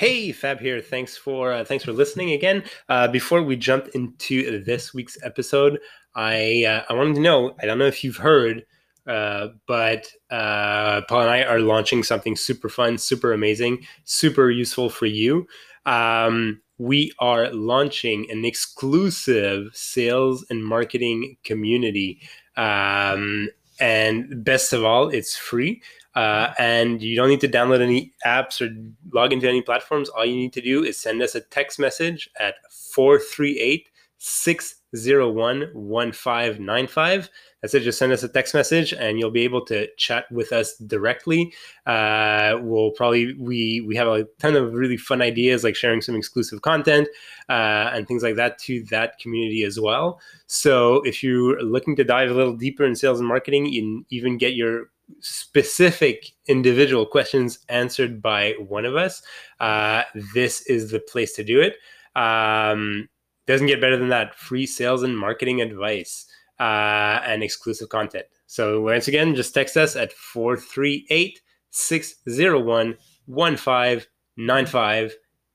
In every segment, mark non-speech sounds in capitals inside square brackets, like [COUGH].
Hey, Fab here. Thanks for uh, thanks for listening again. Uh, before we jump into this week's episode, I uh, I wanted to know. I don't know if you've heard, uh, but uh, Paul and I are launching something super fun, super amazing, super useful for you. Um, we are launching an exclusive sales and marketing community. Um, and best of all, it's free. Uh, and you don't need to download any apps or log into any platforms. All you need to do is send us a text message at 438 601 1595. That's it. Just send us a text message and you'll be able to chat with us directly. Uh, we'll probably, we, we have a ton of really fun ideas like sharing some exclusive content uh, and things like that to that community as well. So if you're looking to dive a little deeper in sales and marketing and even get your specific individual questions answered by one of us, uh, this is the place to do it. Um, doesn't get better than that. Free sales and marketing advice uh, and exclusive content. So once again, just text us at 438 601 1595.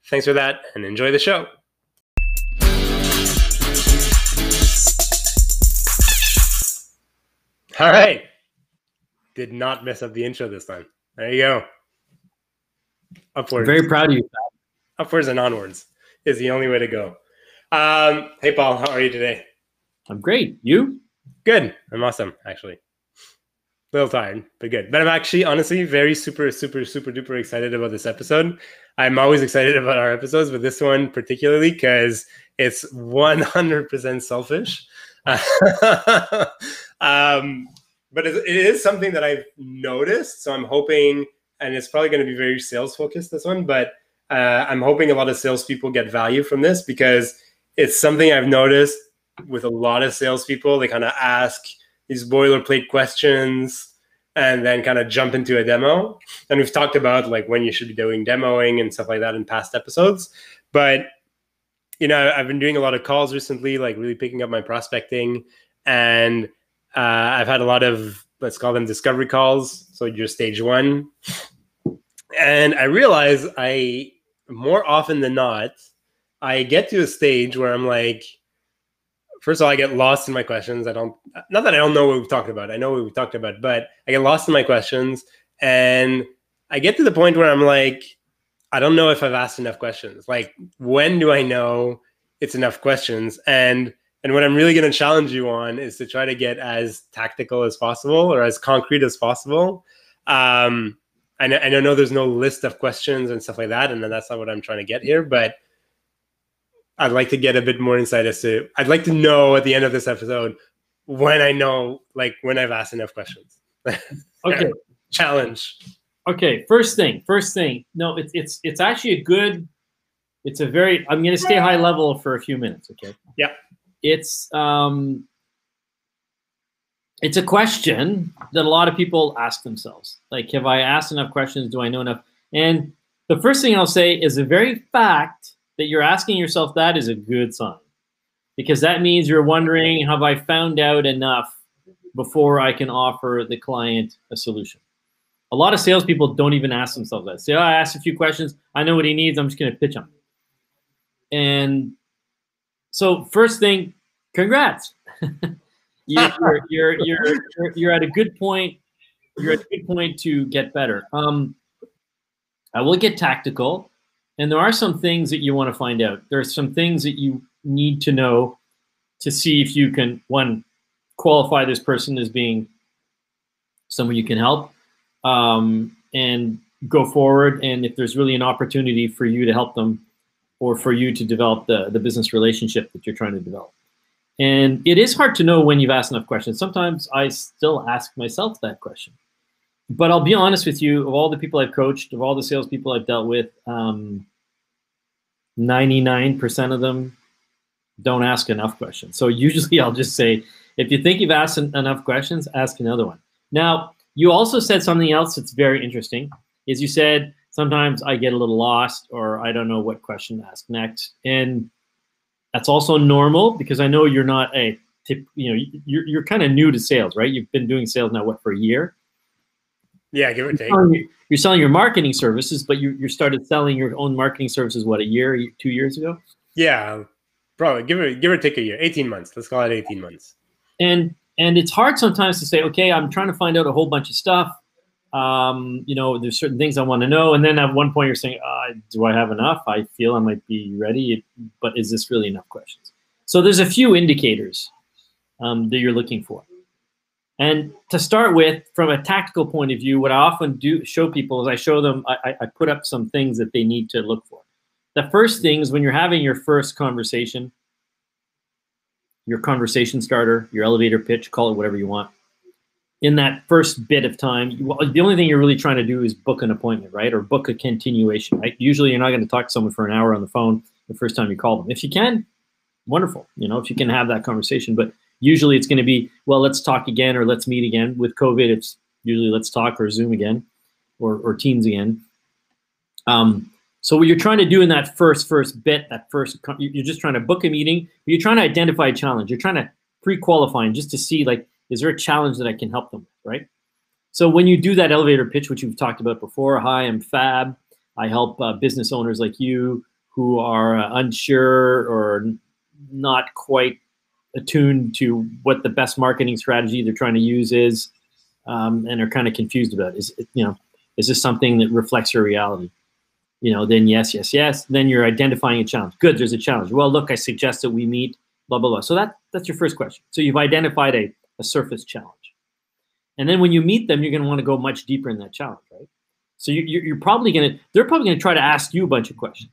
Thanks for that and enjoy the show. All right did not mess up the intro this time. There you go. Upwards. I'm very proud of you. Upwards and onwards is the only way to go. Um, hey, Paul, how are you today? I'm great. You? Good. I'm awesome, actually. A little tired, but good. But I'm actually, honestly, very super, super, super duper excited about this episode. I'm always excited about our episodes, but this one particularly because it's 100% selfish. [LAUGHS] um, but it is something that I've noticed. So I'm hoping, and it's probably going to be very sales focused this one, but uh, I'm hoping a lot of salespeople get value from this because it's something I've noticed with a lot of salespeople. They kind of ask these boilerplate questions and then kind of jump into a demo. And we've talked about like when you should be doing demoing and stuff like that in past episodes. But you know, I've been doing a lot of calls recently, like really picking up my prospecting and uh, I've had a lot of let's call them discovery calls. So you're stage one, and I realize I more often than not I get to a stage where I'm like, first of all, I get lost in my questions. I don't not that I don't know what we've talked about. I know what we've talked about, but I get lost in my questions, and I get to the point where I'm like, I don't know if I've asked enough questions. Like, when do I know it's enough questions? And and what I'm really going to challenge you on is to try to get as tactical as possible or as concrete as possible. Um, I know, I know there's no list of questions and stuff like that, and then that's not what I'm trying to get here. But I'd like to get a bit more insight as to. I'd like to know at the end of this episode when I know, like, when I've asked enough questions. [LAUGHS] Okay. Challenge. Okay. First thing. First thing. No, it's it's it's actually a good. It's a very. I'm going to stay high level for a few minutes. Okay. Yeah it's um, it's a question that a lot of people ask themselves. Like, have I asked enough questions? Do I know enough? And the first thing I'll say is the very fact that you're asking yourself that is a good sign, because that means you're wondering, have I found out enough before I can offer the client a solution? A lot of salespeople don't even ask themselves that. Say, oh, I asked a few questions. I know what he needs. I'm just going to pitch him. And so first thing, congrats. [LAUGHS] you're, you're, you're, you're, you're, at a good point. You're at a good point to get better. Um, I will get tactical. And there are some things that you want to find out. There are some things that you need to know to see if you can, one, qualify this person as being someone you can help um, and go forward. And if there's really an opportunity for you to help them or for you to develop the, the business relationship that you're trying to develop. And it is hard to know when you've asked enough questions. Sometimes I still ask myself that question. But I'll be honest with you, of all the people I've coached, of all the salespeople I've dealt with, 99% um, of them don't ask enough questions. So usually [LAUGHS] I'll just say, if you think you've asked enough questions, ask another one. Now, you also said something else that's very interesting, is you said, sometimes I get a little lost or I don't know what question to ask next. And that's also normal because I know you're not a tip, you know, you're, you're kind of new to sales, right? You've been doing sales now, what, for a year? Yeah, give or take. You're selling, you're selling your marketing services, but you you started selling your own marketing services what a year, two years ago. Yeah, probably give it give or take a year, eighteen months. Let's call it eighteen months. And and it's hard sometimes to say, okay, I'm trying to find out a whole bunch of stuff. Um, you know, there's certain things I want to know, and then at one point you're saying, uh, do I have enough? I feel I might be ready, but is this really enough questions? So there's a few indicators um, that you're looking for. And to start with, from a tactical point of view, what I often do show people is I show them, I, I put up some things that they need to look for. The first thing is when you're having your first conversation, your conversation starter, your elevator pitch, call it whatever you want. In that first bit of time, you, the only thing you're really trying to do is book an appointment, right? Or book a continuation, right? Usually you're not going to talk to someone for an hour on the phone the first time you call them. If you can, wonderful. You know, if you can have that conversation, but usually it's going to be, well, let's talk again or let's meet again. With COVID, it's usually let's talk or Zoom again or, or Teams again. Um, so what you're trying to do in that first first bit, that first, you're just trying to book a meeting. You're trying to identify a challenge. You're trying to pre-qualifying just to see like, is there a challenge that I can help them with, right? So when you do that elevator pitch, which we've talked about before, hi, I'm Fab. I help uh, business owners like you who are uh, unsure or not quite attuned to what the best marketing strategy they're trying to use is, um, and are kind of confused about. Is you know, is this something that reflects your reality? you know, then yes, yes, yes. Then you're identifying a challenge. Good, there's a challenge. Well, look, I suggest that we meet, blah, blah, blah. So that, that's your first question. So you've identified a, a surface challenge. And then when you meet them, you're going to want to go much deeper in that challenge, right? So you, you're probably going to, they're probably going to try to ask you a bunch of questions.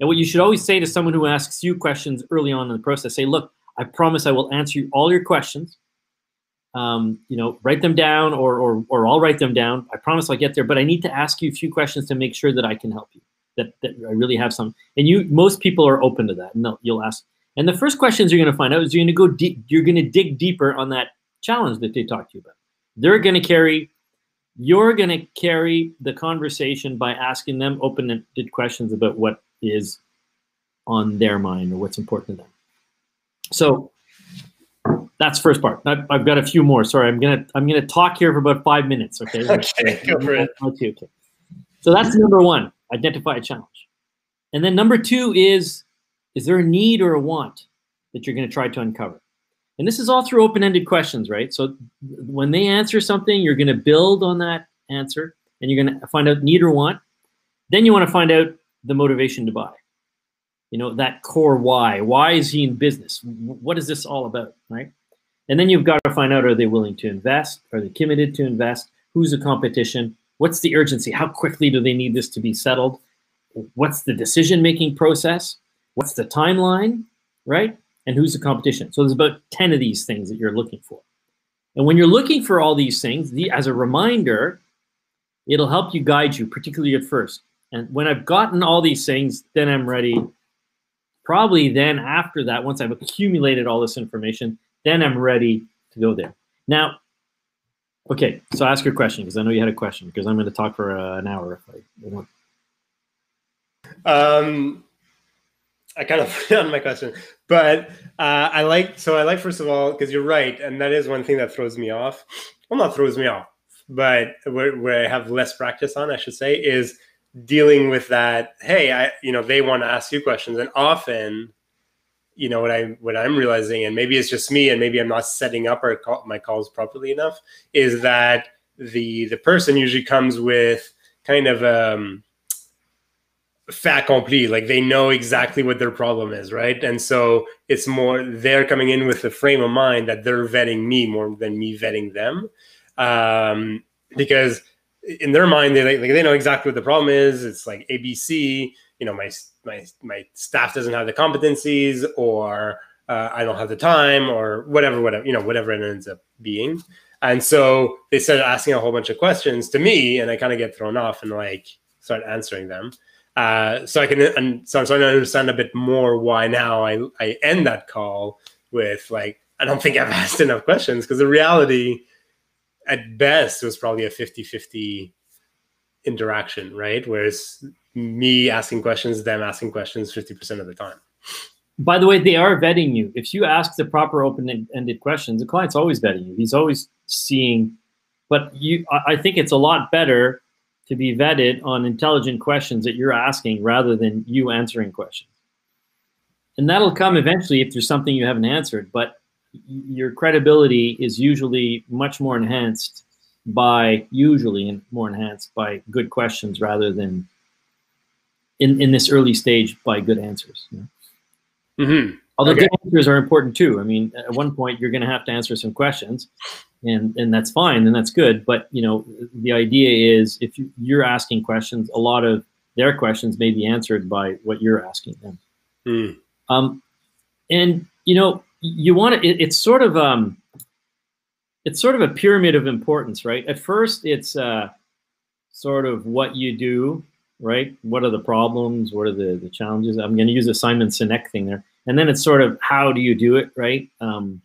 And what you should always say to someone who asks you questions early on in the process, say, look, I promise I will answer you all your questions um, you know, write them down or, or, or I'll write them down. I promise I'll get there, but I need to ask you a few questions to make sure that I can help you, that, that I really have some. And you, most people are open to that. And you'll ask. And the first questions you're going to find out is you're going to go deep, you're going to dig deeper on that challenge that they talked to you about. They're going to carry, you're going to carry the conversation by asking them open-ended questions about what is on their mind or what's important to them. So that's first part. I've, I've, got a few more. Sorry, I'm gonna I'm gonna talk here for about five minutes. Okay. [LAUGHS] okay, go for it. Okay, okay. So that's number one. Identify a challenge, and then number two is is there a need or a want that you're going to try to uncover? And this is all through open-ended questions, right? So when they answer something, you're going to build on that answer, and you're going to find out need or want. Then you want to find out the motivation to buy you know that core why why is he in business what is this all about right and then you've got to find out are they willing to invest? Are they committed to invest? Who's the competition? What's the urgency? How quickly do they need this to be settled? What's the decision making process? What's the timeline? Right? And who's the competition? So there's about 10 of these things that you're looking for. And when you're looking for all these things, the, as a reminder, it'll help you guide you, particularly at first. And when I've gotten all these things, then I'm ready. Probably then after that, once I've accumulated all this information, then I'm ready to go there. Now, okay, so ask your question because I know you had a question because I'm going to talk for uh, an hour if I want. Um, I kind of [LAUGHS] put on my question, but uh, I like so I like first of all because you're right, and that is one thing that throws me off. Well, not throws me off, but where, where I have less practice on, I should say, is dealing with that. Hey, I you know they want to ask you questions, and often you know what I what I'm realizing, and maybe it's just me, and maybe I'm not setting up our call, my calls properly enough, is that the the person usually comes with kind of um fait accompli like they know exactly what their problem is right and so it's more they're coming in with the frame of mind that they're vetting me more than me vetting them um because in their mind they like, they know exactly what the problem is it's like abc you know my my my staff doesn't have the competencies or uh, I don't have the time or whatever, whatever, you know, whatever it ends up being. And so they started asking a whole bunch of questions to me, and I kind of get thrown off and like start answering them. Uh, so I can, and so starting to understand a bit more why now I, I end that call with like, I don't think I've [LAUGHS] asked enough questions because the reality at best was probably a 50 50 interaction, right? Whereas me asking questions, them asking questions 50% of the time. By the way, they are vetting you. If you ask the proper open ended questions, the client's always vetting you. He's always seeing but you, I I think it's a lot better to be vetted on intelligent questions that you're asking rather than you answering questions. And that'll come eventually if there's something you haven't answered, but your credibility is usually much more enhanced by usually more enhanced by good questions rather than in, in this early stage by good answers. you know? Mhm. Although Okay. good answers are important too. I mean, at one point you're going to have to answer some questions, and and that's fine and that's good. But you know, the idea is if you, you're asking questions, a lot of their questions may be answered by what you're asking them. Mm. Um, and you know, you want to. It, it's sort of um, it's sort of a pyramid of importance, right? At first, it's uh, sort of what you do, right? What are the problems? What are the the challenges? I'm going to use a Simon Sinek thing there, and then it's sort of how do you do it, right? Um,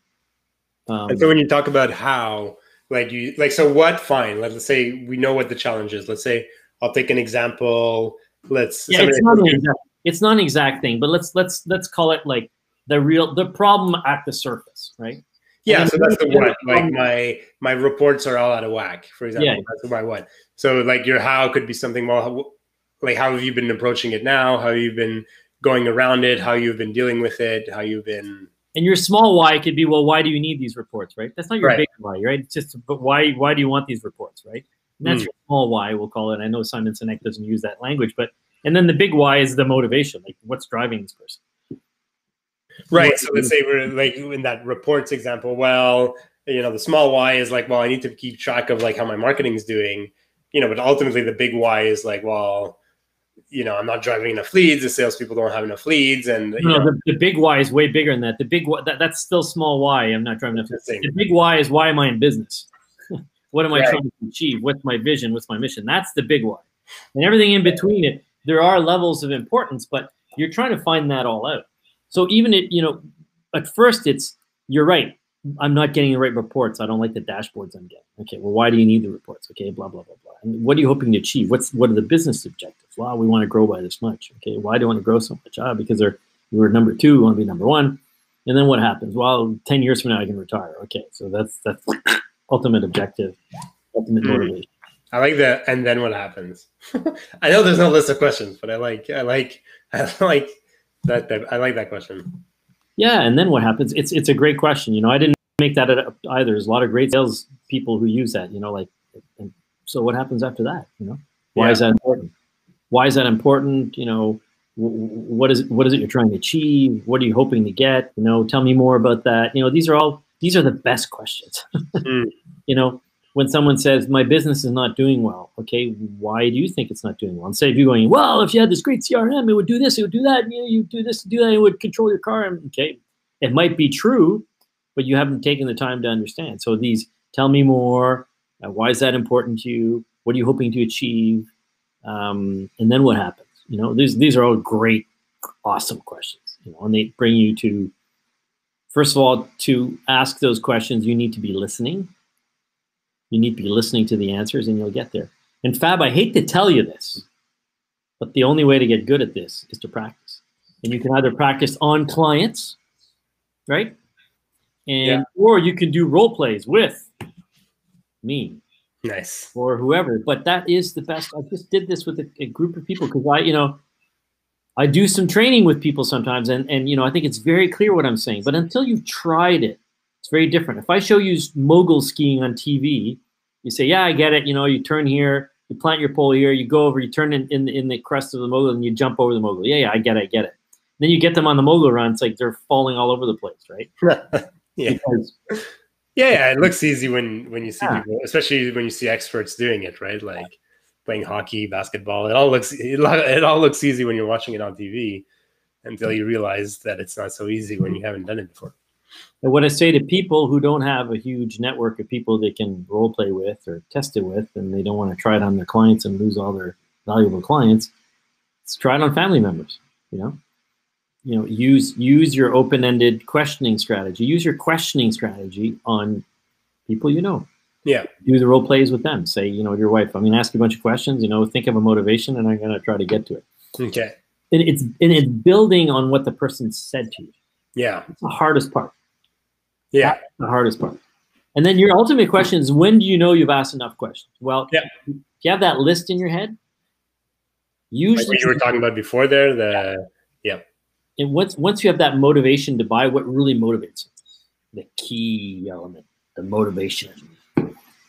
um, And so when you talk about how, like you like, so what? Fine. Let's say we know what the challenge is. Let's say I'll take an example. Let's. yeah, it's not an exact, it's not an exact thing, but let's let's let's call it like the real the problem at the surface, right? yeah. So that's the. Like my my reports are all out of whack. For example, Yeah. that's my what. So like your how could be something. Well, like how have you been approaching it now? How you've been going around it? How you've been dealing with it? How you've been. And your small why could be, well, why do you need these reports, right? That's not your Right. big why, right? It's just, but why? Why do you want these reports, right? And that's Mm. your small why, we'll call it. I know Simon Sinek doesn't use that language, but and then the big why is the motivation, like what's driving this person. Right. What- So let's say we're like in that reports example. Well, you know, the small why is like, well, I need to keep track of like how my marketing is doing. You know, but ultimately the big why is like, well, you know, I'm not driving enough leads. The salespeople don't have enough leads, and you No, know, the, the big why is way bigger than that. The big why, that, that's still small why. I'm not driving enough. The. The big why is why am I in business? [LAUGHS] what am I Right. trying to achieve? What's my vision? What's my mission? That's the big why. And everything in between it, there are levels of importance, but you're trying to find that all out. So even it, you know, at first it's you're right. I'm not getting the right reports. I don't like the dashboards I'm getting. Okay, well, why do you need the reports? Okay, blah blah blah blah. And what are you hoping to achieve? What's what are the business objectives? Well, we want to grow by this much. Okay, why do you want to grow so much? Ah, because they're we were number two, we want to be number one. And then what happens? Well, ten years from now, I can retire. Okay, so that's that's [COUGHS] ultimate objective, ultimate Mhm. motivation. I like that. And then what happens? [LAUGHS] I know there's no list of questions, but I like, I like, [LAUGHS] I like that. that I like that question. Yeah, and then what happens? It's it's a great question. You know, I didn't make that up either. There's a lot of great sales people who use that. You know, like, and so what happens after that? You know, why Yeah. is that important? Why is that important? You know, wh- wh- what is what is it you're trying to achieve? What are you hoping to get? You know, tell me more about that. You know, these are all these are the best questions. Mm. [LAUGHS] You know, when someone says my business is not doing well, okay, why do you think it's not doing well? Instead of you going, well, if you had this great CRM, it would do this, it would do that, you know, you do this, do that, it would control your car. And, Okay, it might be true, but you haven't taken the time to understand. So these, tell me more. Uh, why is that important to you? What are you hoping to achieve? Um, and then what happens? You know, these these are all great, awesome questions. You know, and they bring you to, first of all, to ask those questions, you need to be listening. You need to be listening to the answers, and you'll get there. And Fab, I hate to tell you this, but the only way to get good at this is to practice. And you can either practice on clients, right? And Yeah. or you can do role plays with me Nice. or whoever. But that is the best. I just did this with a, a group of people because I, you know, I do some training with people sometimes, and and you know, I think it's very clear what I'm saying. But until you've tried it, it's very different. If I show you mogul skiing on TV, you say, "Yeah, I get it." You know, you turn here, you plant your pole here, you go over, you turn in in, in the crest of the mogul, and you jump over the mogul. Yeah, yeah, I get it, I get it. Then you get them on the mogul run. It's like they're falling all over the place, right? [LAUGHS] yeah. Because Yeah, yeah, it looks easy when when you see Yeah. people, especially when you see experts doing it, right? Like playing hockey, basketball. It all looks it, all looks easy when you're watching it on TV, until you realize that it's not so easy when you haven't done it before. And what I say to people who don't have a huge network of people they can role play with or test it with, and they don't want to try it on their clients and lose all their valuable clients, try it on family members. You know, you know, use use your open-ended questioning strategy. Use your questioning strategy on people you know. Yeah, Do the role plays with them. Say, you know, your wife. I'm going to ask you a bunch of questions. You know, think of a motivation, and I'm going to try to get to it. okay, And it's and it's building on what the person said to you. yeah, It's the hardest part. yeah, the hardest part. And then your ultimate question is when do you know you've asked enough questions? Well, yeah. if you have that list in your head, usually like you were talking about before there, the yeah. And once once you have that motivation to buy, what really motivates you? The key element, the motivation.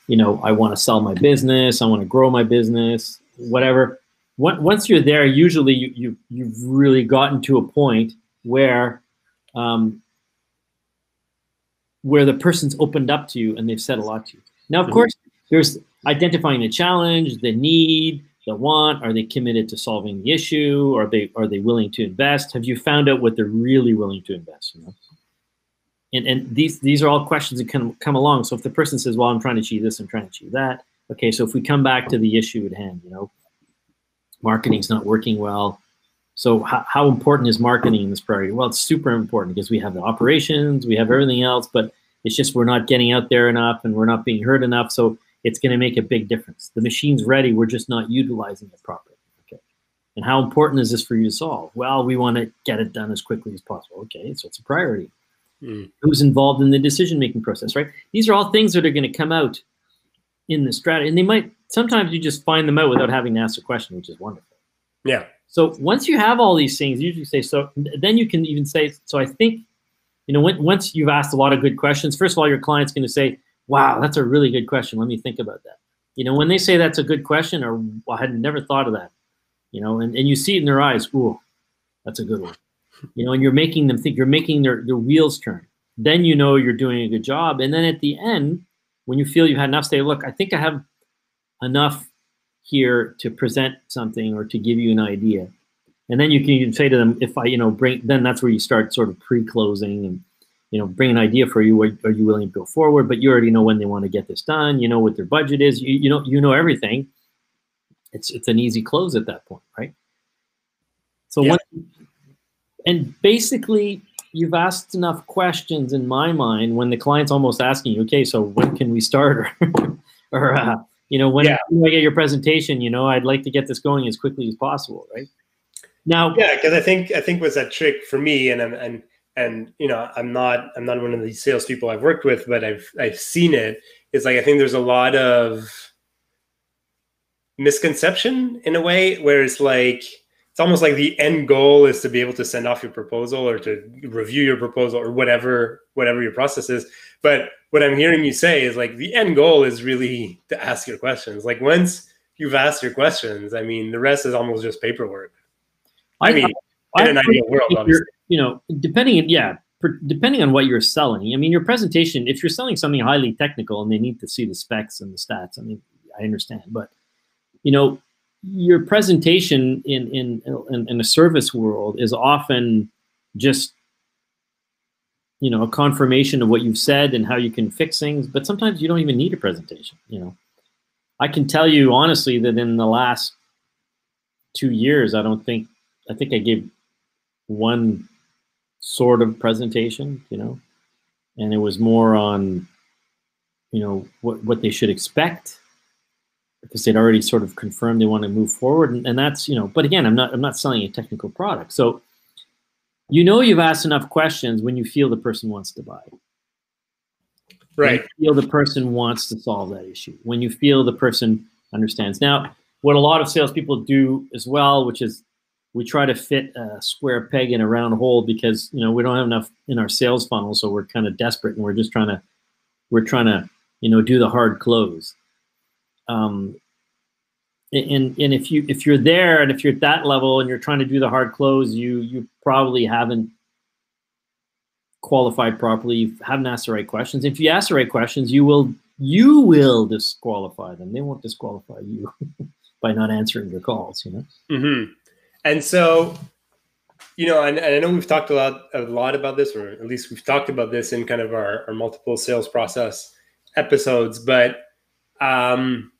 You know, I want to sell my business, I want to grow my business, whatever. Once you're there, usually you, you you've really gotten to a point where um, where the person's opened up to you and they've said a lot to you. Now, of mm-hmm. course, there's identifying the challenge, the need, the want. Are they committed to solving the issue? Are they are they willing to invest? Have you found out what they're really willing to invest? You know? And and these these are all questions that can come along. So if the person says, "Well, I'm trying to achieve this, I'm trying to achieve that," okay. So if we come back to the issue at hand, you know, marketing's not working well. So how, how important is marketing in this priority? Well, it's super important because we have the operations, we have everything else, but it's just we're not getting out there enough and we're not being heard enough. So it's going to make a big difference. The machine's ready, we're just not utilizing it properly. Okay. And how important is this for you to solve? Well, we want to get it done as quickly as possible. Okay, so it's a priority. Mm. Who's involved in the decision making process, right? These are all things that are going to come out in the strategy, and they might sometimes you just find them out without having to ask a question, which is wonderful. Yeah. So once you have all these things, you usually say so. Then you can even say so. I think, you know, when, once you've asked a lot of good questions, first of all, your client's going to say, "Wow, that's a really good question. Let me think about that." You know, when they say that's a good question, or well, I had never thought of that. You know, and, and you see it in their eyes. Ooh, that's a good one. You know, and you're making them think. You're making their their wheels turn. Then you know you're doing a good job. And then at the end, when you feel you've had enough, say, "Look, I think I have enough here to present something or to give you an idea. And then you can even say to them, if I, you know, bring, then that's where you start sort of pre-closing and, you know, bring an idea for you. Are, you willing to go forward? But you already know when they want to get this done. You know what their budget is. You, you know, you know everything. It's it's an easy close at that point, right? So yeah. when, and basically you've asked enough questions in my mind when the client's almost asking you, okay, so when can we start? or, [LAUGHS] or uh, you know, when, yeah. I get your presentation, you know, I'd like to get this going as quickly as possible, right? Now, yeah, because I think I think was that trick for me, and I'm and and you know, I'm not I'm not one of these salespeople I've worked with, but I've I've seen it. It's like I think there's a lot of misconception in a way, where it's like it's almost like the end goal is to be able to send off your proposal or to review your proposal or whatever whatever your process is. But what I'm hearing you say is like the end goal is really to ask your questions. Like once you've asked your questions, I mean, the rest is almost just paperwork. I, I mean, I, in an ideal world, obviously. You know, depending, yeah, depending on what you're selling. I mean, your presentation, if you're selling something highly technical and they need to see the specs and the stats, I mean, I understand, but you know, your presentation in in in, in a service world is often just you know a confirmation of what you've said and how you can fix things but sometimes you don't even need a presentation you know i can tell you honestly that in the last two years i don't think i think i gave one sort of presentation you know and it was more on you know what what they should expect because they'd already sort of confirmed they want to move forward and, and that's you know but again i'm not i'm not selling a technical product so you know you've asked enough questions when you feel the person wants to buy. Right. feel the person wants to solve that issue. When you feel the person understands. Now, what a lot of salespeople do as well, which is we try to fit a square peg in a round hole because you know we don't have enough in our sales funnel, so we're kind of desperate and we're just trying to we're trying to you know do the hard close. Um, and and if you if you're there and if you're at that level and you're trying to do the hard close, you you probably haven't qualified properly. You haven't asked the right questions. If you ask the right questions, you will you will disqualify them. They won't disqualify you [LAUGHS] by not answering your calls. You know. Mm-hmm. And so, you know, and, and, I know we've talked a lot a lot about this, or at least we've talked about this in kind of our, our multiple sales process episodes. But um,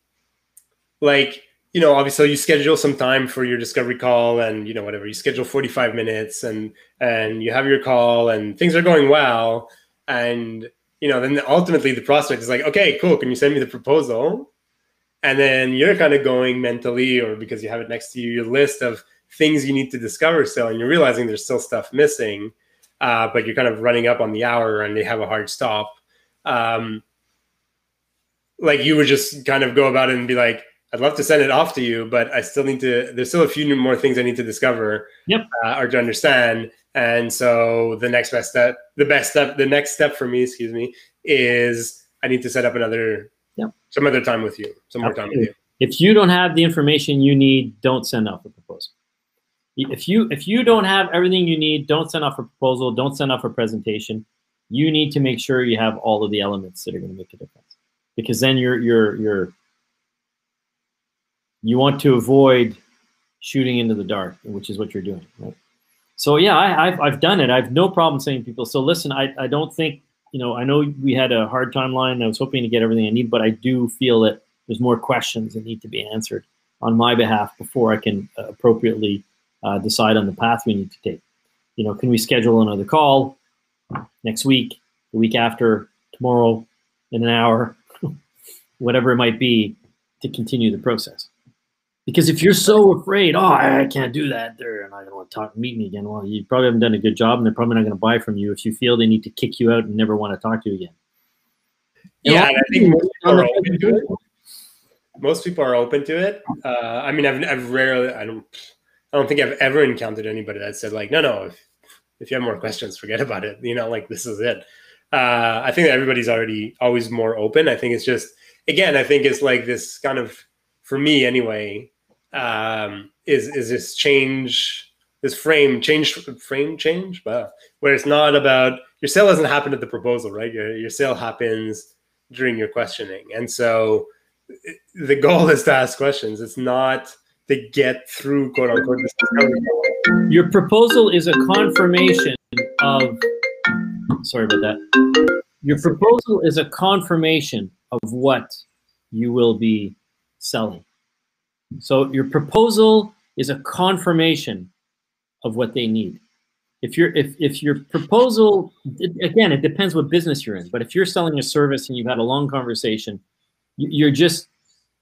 like you know, obviously you schedule some time for your discovery call and, you know, whatever you schedule 45 minutes and, and you have your call and things are going well. And, you know, then ultimately the prospect is like, okay, cool. Can you send me the proposal? And then you're kind of going mentally or because you have it next to you, your list of things you need to discover still. And you're realizing there's still stuff missing, uh, but you're kind of running up on the hour and they have a hard stop. Um, like you would just kind of go about it and be like, I'd love to send it off to you, but I still need to. There's still a few more things I need to discover, Yep. uh, or to understand. And so the next best step, the best step, the next step for me, excuse me, is I need to set up another, Yep. some other time with you, some more time with you. If you don't have the information you need, don't send out the proposal. If you if you don't have everything you need, don't send off a proposal. Don't send off a presentation. You need to make sure you have all of the elements that are going to make a difference, because then you're you're you're you want to avoid shooting into the dark, which is what you're doing, right? So yeah, I, I've I've done it. I've no problem saying people. So listen, I I don't think you know. I know we had a hard timeline. I was hoping to get everything I need, but I do feel that there's more questions that need to be answered on my behalf before I can uh, appropriately uh, decide on the path we need to take. You know, can we schedule another call next week, the week after, tomorrow, in an hour, [LAUGHS] whatever it might be, to continue the process? Because if you're so afraid, oh, I can't do that, they're not going to want to talk, meet me again. Well, you probably haven't done a good job, and they're probably not going to buy from you if you feel they need to kick you out and never want to talk to you again. Yeah, and I think most people are open to it. Most people are open to it. Uh, I mean, I've, I've rarely, I don't, I don't think I've ever encountered anybody that said like, no, no, if, if you have more questions, forget about it. You know, like this is it. Uh, I think that everybody's already always more open. I think it's just, again, I think it's like this kind of, for me anyway, um, is is this change, this frame change, frame change, but where it's not about your sale doesn't happen at the proposal, right? Your your sale happens during your questioning, and so the goal is to ask questions. It's not to get through quote unquote. Your proposal is a confirmation of. Sorry about that. Your proposal is a confirmation of what you will be selling. So your proposal is a confirmation of what they need. If you're if if your proposal again, it depends what business you're in. But if you're selling a service and you've had a long conversation, you're just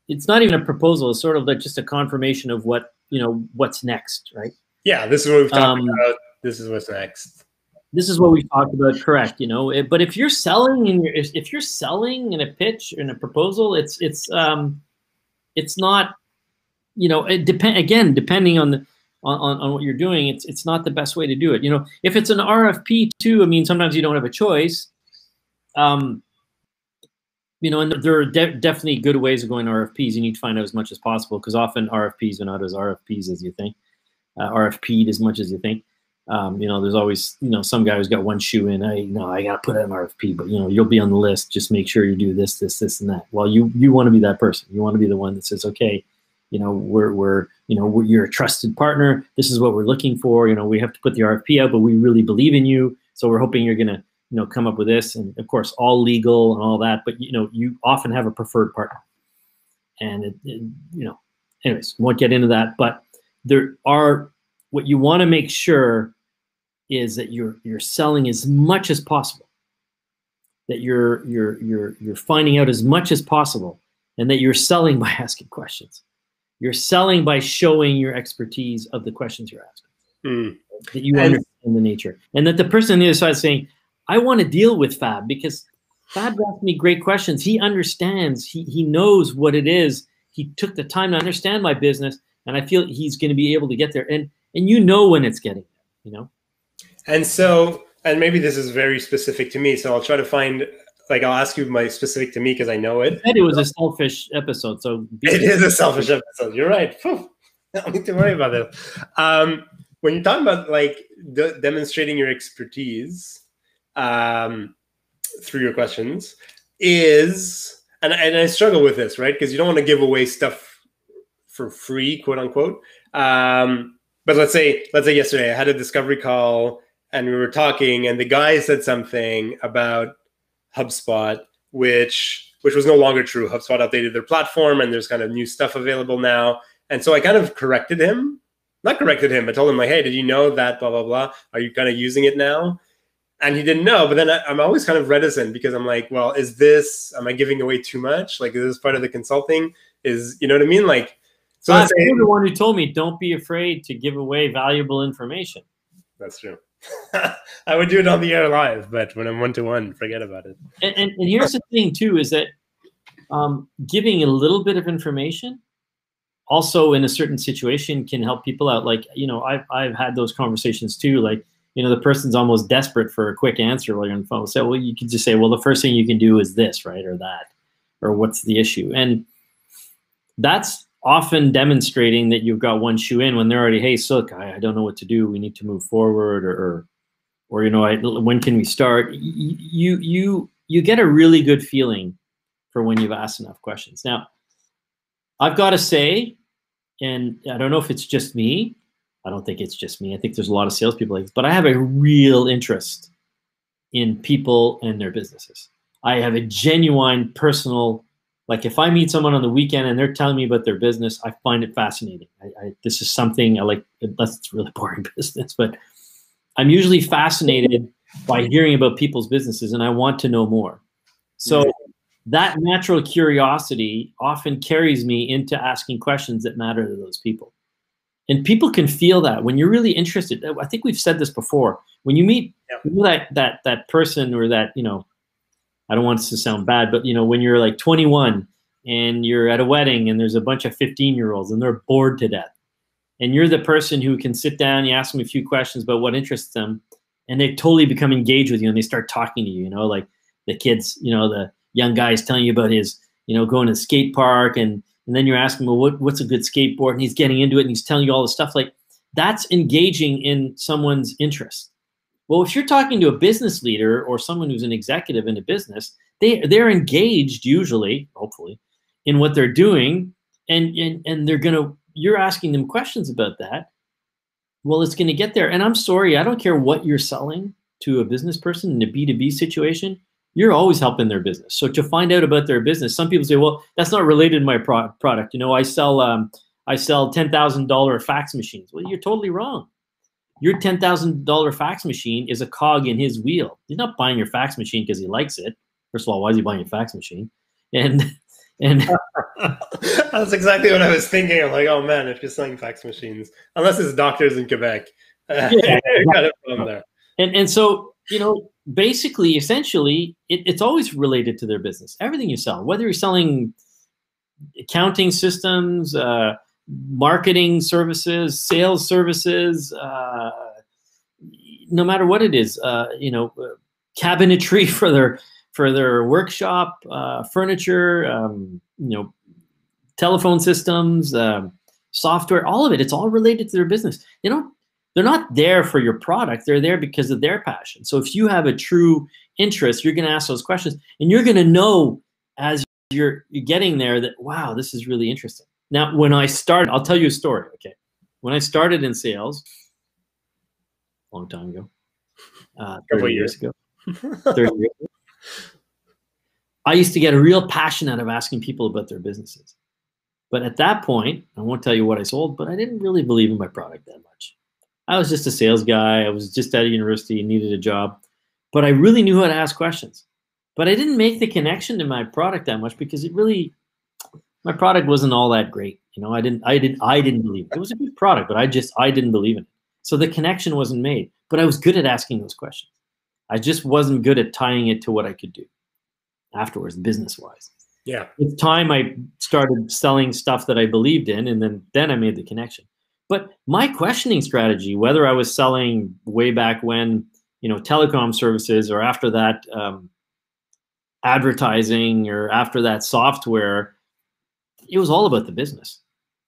it's not even a proposal. It's sort of like just a confirmation of what you know what's next, right? Yeah, this is what we've talked Um, about. This is what's next. this is what we talked about correct you know It- but if you're selling in your if if you're selling in a pitch in a proposal it's it's um it's not you know it depend again depending on the on, on, on what you're doing it's it's not the best way to do it you know if it's an rfp too i mean sometimes you don't have a choice um you know and there are de- definitely good ways of going to rfps you need to find out as much as possible because often rfps are not as rfps as you think uh, rfp'd as much as you think um, you know, there's always, you know, some guy who's got one shoe in. I, you know, I got to put it in RFP, but you know, you'll be on the list. Just make sure you do this, this, this, and that. Well, you you want to be that person. You want to be the one that says, okay, you know, we're we're you know, we're, you're a trusted partner. This is what we're looking for. You know, we have to put the RFP out, but we really believe in you. So we're hoping you're gonna, you know, come up with this, and of course, all legal and all that. But you know, you often have a preferred partner, and it, it, you know, anyways, won't get into that. But there are what you want to make sure is that you're you're selling as much as possible that you're you're you're you're finding out as much as possible and that you're selling by [LAUGHS] asking questions you're selling by showing your expertise of the questions you're asking Hmm. that you And- understand the nature and that the person on the other side is saying i want to deal with fab because fab asked me great questions he understands he, he knows what it is he took the time to understand my business and i feel he's going to be able to get there and and you know when it's getting there you know And so, and maybe this is very specific to me. So I'll try to find, like, I'll ask you my specific to me because I know it. it was a selfish episode, so It is a selfish episode. You're right. Phew. Don't need to worry about it. Um, when you're talking about like de- demonstrating your expertise um, through your questions, is and, and I struggle with this, right? Because you don't want to give away stuff for free, quote unquote. Um, but let's say, let's say yesterday I had a discovery call and we were talking, and the guy said something about HubSpot, which which was no longer true. HubSpot updated their platform, and there's kind of new stuff available now. And so I kind of corrected him, not corrected him, but told him like, "Hey, did you know that? Blah blah blah. Are you kind of using it now?" And he didn't know. But then I, I'm always kind of reticent because I'm like, "Well, is this? Am I giving away too much? Like, is this part of the consulting? Is you know what I mean? Like, so let's you're the one who told me don't be afraid to give away valuable information. that's true. [LAUGHS] I would do it on the air live, but when I'm one to one, forget about it. And, and, and here's the thing too is that um, giving a little bit of information also in a certain situation can help people out. Like, you know, I've, I've had those conversations too. Like, you know, the person's almost desperate for a quick answer while you're on the phone. So, well, you can just say, well, the first thing you can do is this, right? Or that, or what's the issue? And that's often demonstrating that you've got one shoe in when they're already, hey, so I, I don't know what to do. We need to move forward or, or, or you know, I, when can we start? You, you, you get a really good feeling for when you've asked enough questions. Now, I've got to say, and I don't know if it's just me. I don't think it's just me. I think there's a lot of salespeople like this, but I have a real interest in people and their businesses. I have a genuine personal, like if I meet someone on the weekend and they're telling me about their business, I find it fascinating. I, I, this is something I like, unless it's really [LAUGHS] boring business, but I'm usually fascinated by hearing about people's businesses and I want to know more. So that natural curiosity often carries me into asking questions that matter to those people. And people can feel that when you're really interested. I think we've said this before. When you meet that that that person or that, you know, I don't want it to sound bad, but you know, when you're like 21 and you're at a wedding and there's a bunch of 15 year olds and they're bored to death. And you're the person who can sit down, you ask them a few questions about what interests them, and they totally become engaged with you and they start talking to you, you know, like the kids, you know, the young guy is telling you about his, you know, going to the skate park and and then you're asking, well, what, what's a good skateboard? And he's getting into it and he's telling you all the stuff like that's engaging in someone's interest. Well, if you're talking to a business leader or someone who's an executive in a business, they they're engaged usually, hopefully, in what they're doing, and and and they're gonna you're asking them questions about that. Well, it's gonna get there. And I'm sorry, I don't care what you're selling to a business person in a B2B situation you're always helping their business. So to find out about their business, some people say, well, that's not related to my pro- product. You know, I sell um, I sell ten thousand dollar fax machines. Well, you're totally wrong. Your ten thousand dollar fax machine is a cog in his wheel. He's not buying your fax machine because he likes it. First of all, why is he buying a fax machine? And [LAUGHS] and [LAUGHS] that's exactly what I was thinking. I'm like, oh man, if you're selling fax machines, unless it's doctors in Quebec, [LAUGHS] yeah, got a problem there. And and so you know, basically, essentially, it, it's always related to their business. Everything you sell, whether you're selling accounting systems, uh, marketing services, sales services, uh, no matter what it is, uh, you know, cabinetry [LAUGHS] for their for their workshop, uh, furniture, um, you know, telephone systems, um, software, all of it. It's all related to their business. They don't they're not there for your product they're there because of their passion. So if you have a true interest you're going to ask those questions and you're going to know as you're, you're getting there that wow this is really interesting. Now when i started i'll tell you a story okay? When i started in sales a long time ago uh, 30 years ago [LAUGHS] 30 years ago i used to get a real passion out of asking people about their businesses. But at that point i won't tell you what i sold but i didn't really believe in my product that much I was just a sales guy. I was just out of university and needed a job, but I really knew how to ask questions. But I didn't make the connection to my product that much because it really, my product wasn't all that great. You know, I didn't, I didn't, I didn't believe it. It was a good product, but I just, I didn't believe in it. So the connection wasn't made. But I was good at asking those questions. I just wasn't good at tying it to what I could do afterwards, business wise. Yeah. It's time I started selling stuff that I believed in, and then then I made the connection. But my questioning strategy, whether I was selling way back when, you know, telecom services or after that um, advertising or after that software, it was all about the business.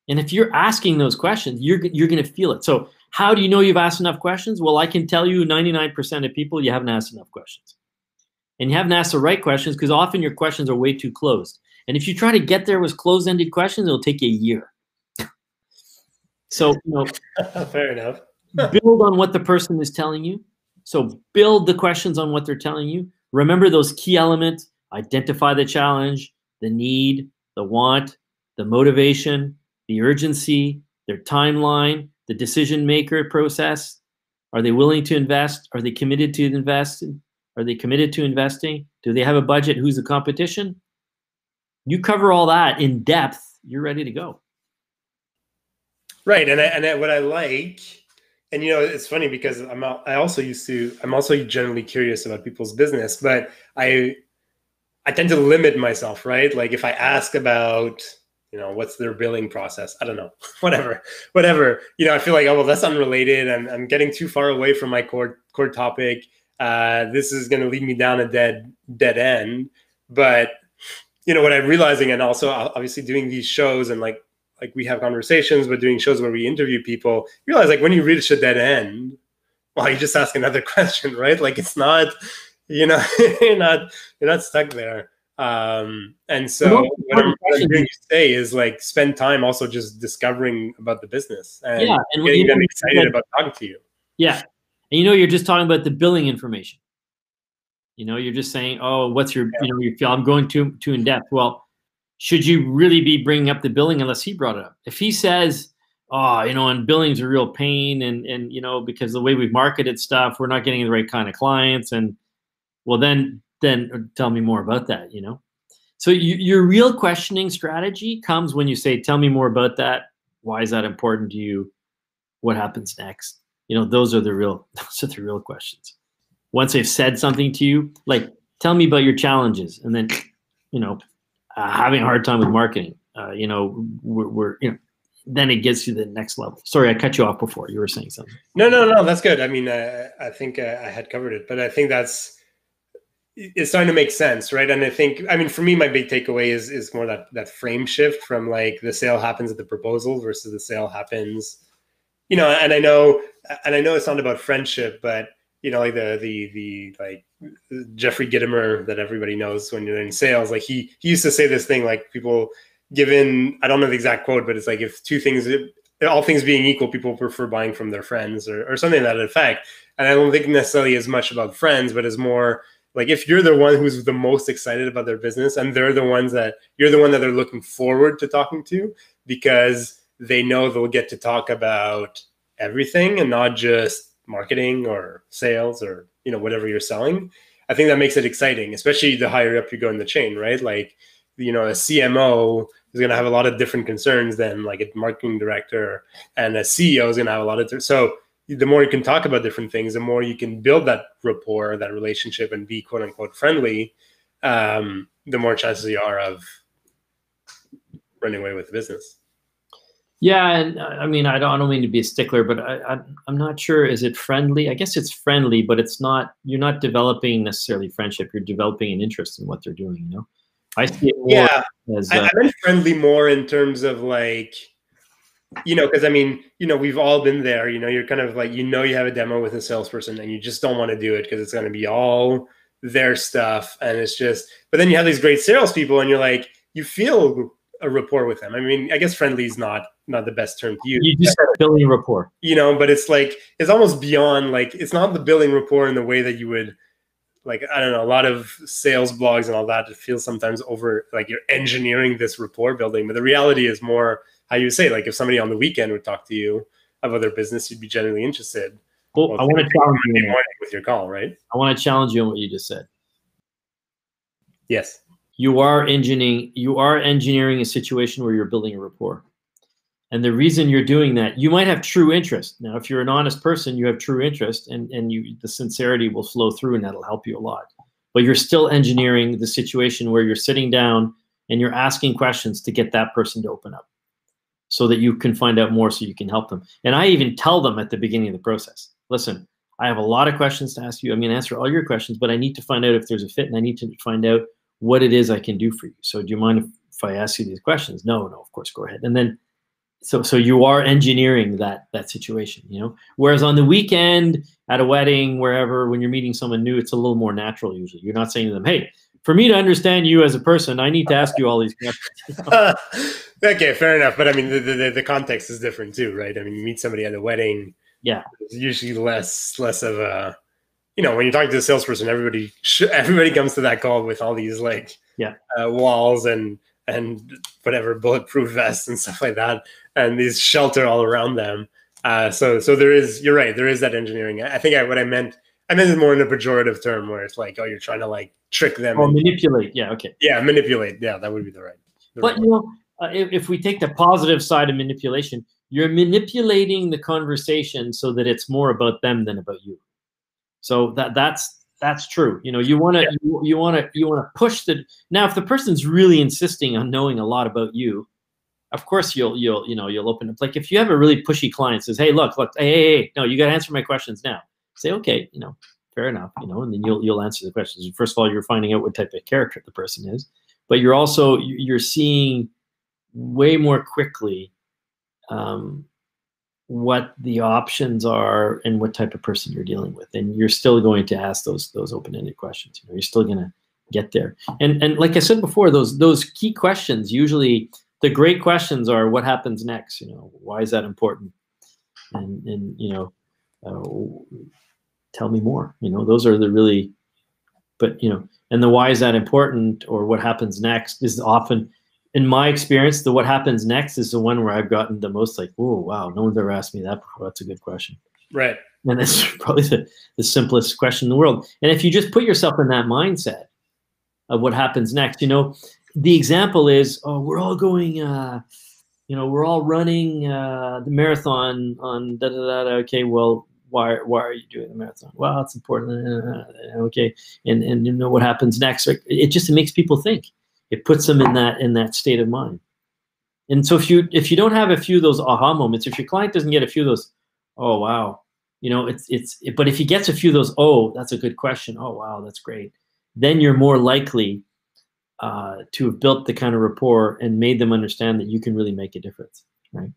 And if you're asking those questions, you're, you're going to feel it. So how do you know you've asked enough questions? Well, I can tell you 99% of people, you haven't asked enough questions. And you haven't asked the right questions because often your questions are way too closed. And if you try to get there with closed-ended questions, it'll take you a year. So, you know, [LAUGHS] fair enough. build on what the person is telling you. So, build the questions on what they're telling you. Remember those key elements identify the challenge, the need, the want, the motivation, the urgency, their timeline, the decision maker process. Are they willing to invest? Are they committed to invest? Are they committed to investing? Do they have a budget? Who's the competition? You cover all that in depth, you're ready to go. Right, and I, and I, what I like, and you know, it's funny because I'm I also used to I'm also generally curious about people's business, but I I tend to limit myself, right? Like if I ask about, you know, what's their billing process, I don't know, [LAUGHS] whatever, whatever. You know, I feel like, oh well, that's unrelated. I'm I'm getting too far away from my core core topic. Uh, this is going to lead me down a dead dead end. But you know what I'm realizing, and also obviously doing these shows and like like we have conversations, but doing shows where we interview people, you realize like when you reach a dead end, well, you just ask another [LAUGHS] question, right? Like it's not, you know, [LAUGHS] you're not you're not stuck there. Um, and so what I'm, what I'm hearing you say is like spend time also just discovering about the business and, yeah, and getting them excited about talking to you. Yeah. And you know, you're just talking about the billing information. You know, you're just saying, oh, what's your, yeah. you know, you feel I'm going too too in depth. Well, should you really be bringing up the billing unless he brought it up? If he says, oh, you know, and billing's a real pain, and and you know, because the way we've marketed stuff, we're not getting the right kind of clients, and well, then then tell me more about that. You know, so you, your real questioning strategy comes when you say, tell me more about that. Why is that important to you? What happens next? You know, those are the real [LAUGHS] those are the real questions. Once they've said something to you, like tell me about your challenges, and then you know uh, having a hard time with marketing. Uh, you know, we're, we're, you know, then it gets to the next level. Sorry, I cut you off before. You were saying something. No, no, no, that's good. I mean, uh, I think uh, I had covered it, but I think that's it's starting to make sense, right? And I think, I mean, for me, my big takeaway is is more that that frame shift from like the sale happens at the proposal versus the sale happens, you know. And I know, and I know it's not about friendship, but you know, like the the the like Jeffrey Gitomer that everybody knows when you're in sales. Like he he used to say this thing like people given I don't know the exact quote, but it's like if two things all things being equal, people prefer buying from their friends or, or something that effect. And I don't think necessarily as much about friends, but as more like if you're the one who's the most excited about their business and they're the ones that you're the one that they're looking forward to talking to because they know they'll get to talk about everything and not just marketing or sales or you know whatever you're selling i think that makes it exciting especially the higher up you go in the chain right? Like you know a cmo is going to have a lot of different concerns than like a marketing director and a ceo is going to have a lot of so the more you can talk about different things the more you can build that rapport that relationship and be quote unquote friendly um, the more chances you are of running away with the business yeah, and uh, I mean, I don't, I don't mean to be a stickler, but I, I, am not sure. Is it friendly? I guess it's friendly, but it's not. You're not developing necessarily friendship. You're developing an interest in what they're doing. You know, I see it yeah. As, uh, I, I meant friendly more in terms of like, you know, because I mean, you know, we've all been there. You know, you're kind of like, you know, you have a demo with a salesperson, and you just don't want to do it because it's going to be all their stuff, and it's just. But then you have these great salespeople, and you're like, you feel a rapport with them. I mean, I guess friendly is not not the best term to use. You just said building rapport. You know, but it's like it's almost beyond like it's not the building rapport in the way that you would like I don't know, a lot of sales blogs and all that it feels sometimes over like you're engineering this rapport building. But the reality is more how you say, like if somebody on the weekend would talk to you about their business, you'd be generally interested. Well, well I want to challenge you with your call, right? I want to challenge you on what you just said. Yes you are engineering you are engineering a situation where you're building a rapport and the reason you're doing that you might have true interest now if you're an honest person you have true interest and and you the sincerity will flow through and that'll help you a lot but you're still engineering the situation where you're sitting down and you're asking questions to get that person to open up so that you can find out more so you can help them and i even tell them at the beginning of the process listen i have a lot of questions to ask you i'm going to answer all your questions but i need to find out if there's a fit and i need to find out what it is I can do for you. So do you mind if, if I ask you these questions? No, no, of course, go ahead. And then so so you are engineering that that situation, you know. Whereas on the weekend, at a wedding, wherever, when you're meeting someone new, it's a little more natural usually. You're not saying to them, hey, for me to understand you as a person, I need to ask you all these questions. [LAUGHS] okay, fair enough. But I mean, the, the, the context is different too, right? I mean, you meet somebody at a wedding. Yeah, it's usually less less of a you know when you're talking to a salesperson everybody everybody comes to that call with all these like yeah uh, walls and and whatever bulletproof vests and stuff like that and these shelter all around them uh, so so there is you're right there is that engineering i think I, what i meant i meant it more in a pejorative term where it's like oh you're trying to like trick them or manipulate yeah okay yeah manipulate yeah that would be the right the but right you know uh, if, if we take the positive side of manipulation you're manipulating the conversation so that it's more about them than about you so that that's that's true. You know, you want to Yeah. you want to you want to push the now. If the person's really insisting on knowing a lot about you, of course you'll you'll you know you'll open up. Like if you have a really pushy client says, "Hey, look, look, hey, hey, hey no, you got to answer my questions now." Say, "Okay, you know, fair enough," you know, and then you'll you'll answer the questions. First of all, you're finding out what type of character the person is, but you're also you're seeing way more quickly um, what the options are and what type of person you're dealing with and you're still going to ask those those open-ended questions you know you're still going to get there and and like i said before those those key questions usually the great questions are what happens next you know why is that important and and you know uh, tell me more you know those are the really but you know and the why is that important or what happens next is often in my experience, the what happens next is the one where I've gotten the most like, oh wow, no one's ever asked me that before. That's a good question. Right. And that's [LAUGHS] probably the, the simplest question in the world. And if you just put yourself in that mindset of what happens next, you know, the example is, oh, we're all going, uh, you know, we're all running uh, the marathon on da da da. Okay, well, why why are you doing the marathon? Well, it's important. uh, Okay, and and you know what happens next? Like, It just it makes people think it puts them in that in that state of mind and so if you if you don't have a few of those aha moments if your client doesn't get a few of those oh wow you know it's it's but if he gets a few of those oh that's a good question oh wow that's great then you're more likely uh, to have built the kind of rapport and made them understand that you can really make a difference right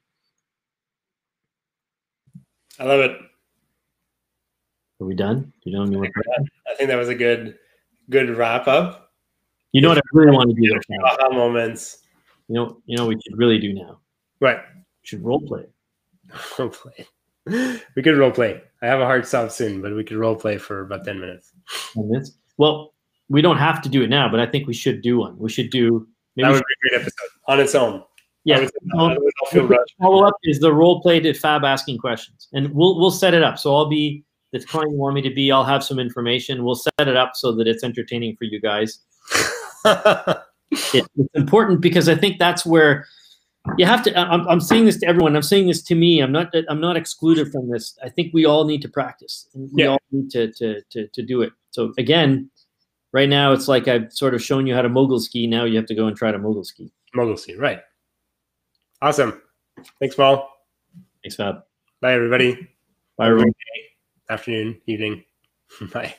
I love it. are we done you know you, want- I think that was a good good wrap up. you know what i really want to do? Aha moments. you know you know what we should really do now Right. we should role play Role play. We could role play. I have a hard stop soon, but we could role play for about 10 minutes. on this well we don't have to do it now but i think we should do one we should do maybe That would be a great episode on its own. Yeah. would- Well, I would all feel rushed. Follow up is the role play to Fab asking questions, and we'll we'll set it up. So I'll be the client you want me to be. I'll have some information. We'll set it up so that it's entertaining for you guys. [LAUGHS] It, it's important because I think that's where you have to. I'm, I'm saying this to everyone. I'm saying this to me. I'm not. I'm not excluded from this. I think we all need to practice. And we Yeah. all need to, to to to do it. So again, right now it's like I've sort of shown you how to mogul ski. Now you have to go and try to mogul ski. Mogul scene, right. Awesome. Thanks, Paul. Thanks, Fab. Bye, everybody. Bye, everyone. Afternoon, evening. [LAUGHS] Bye.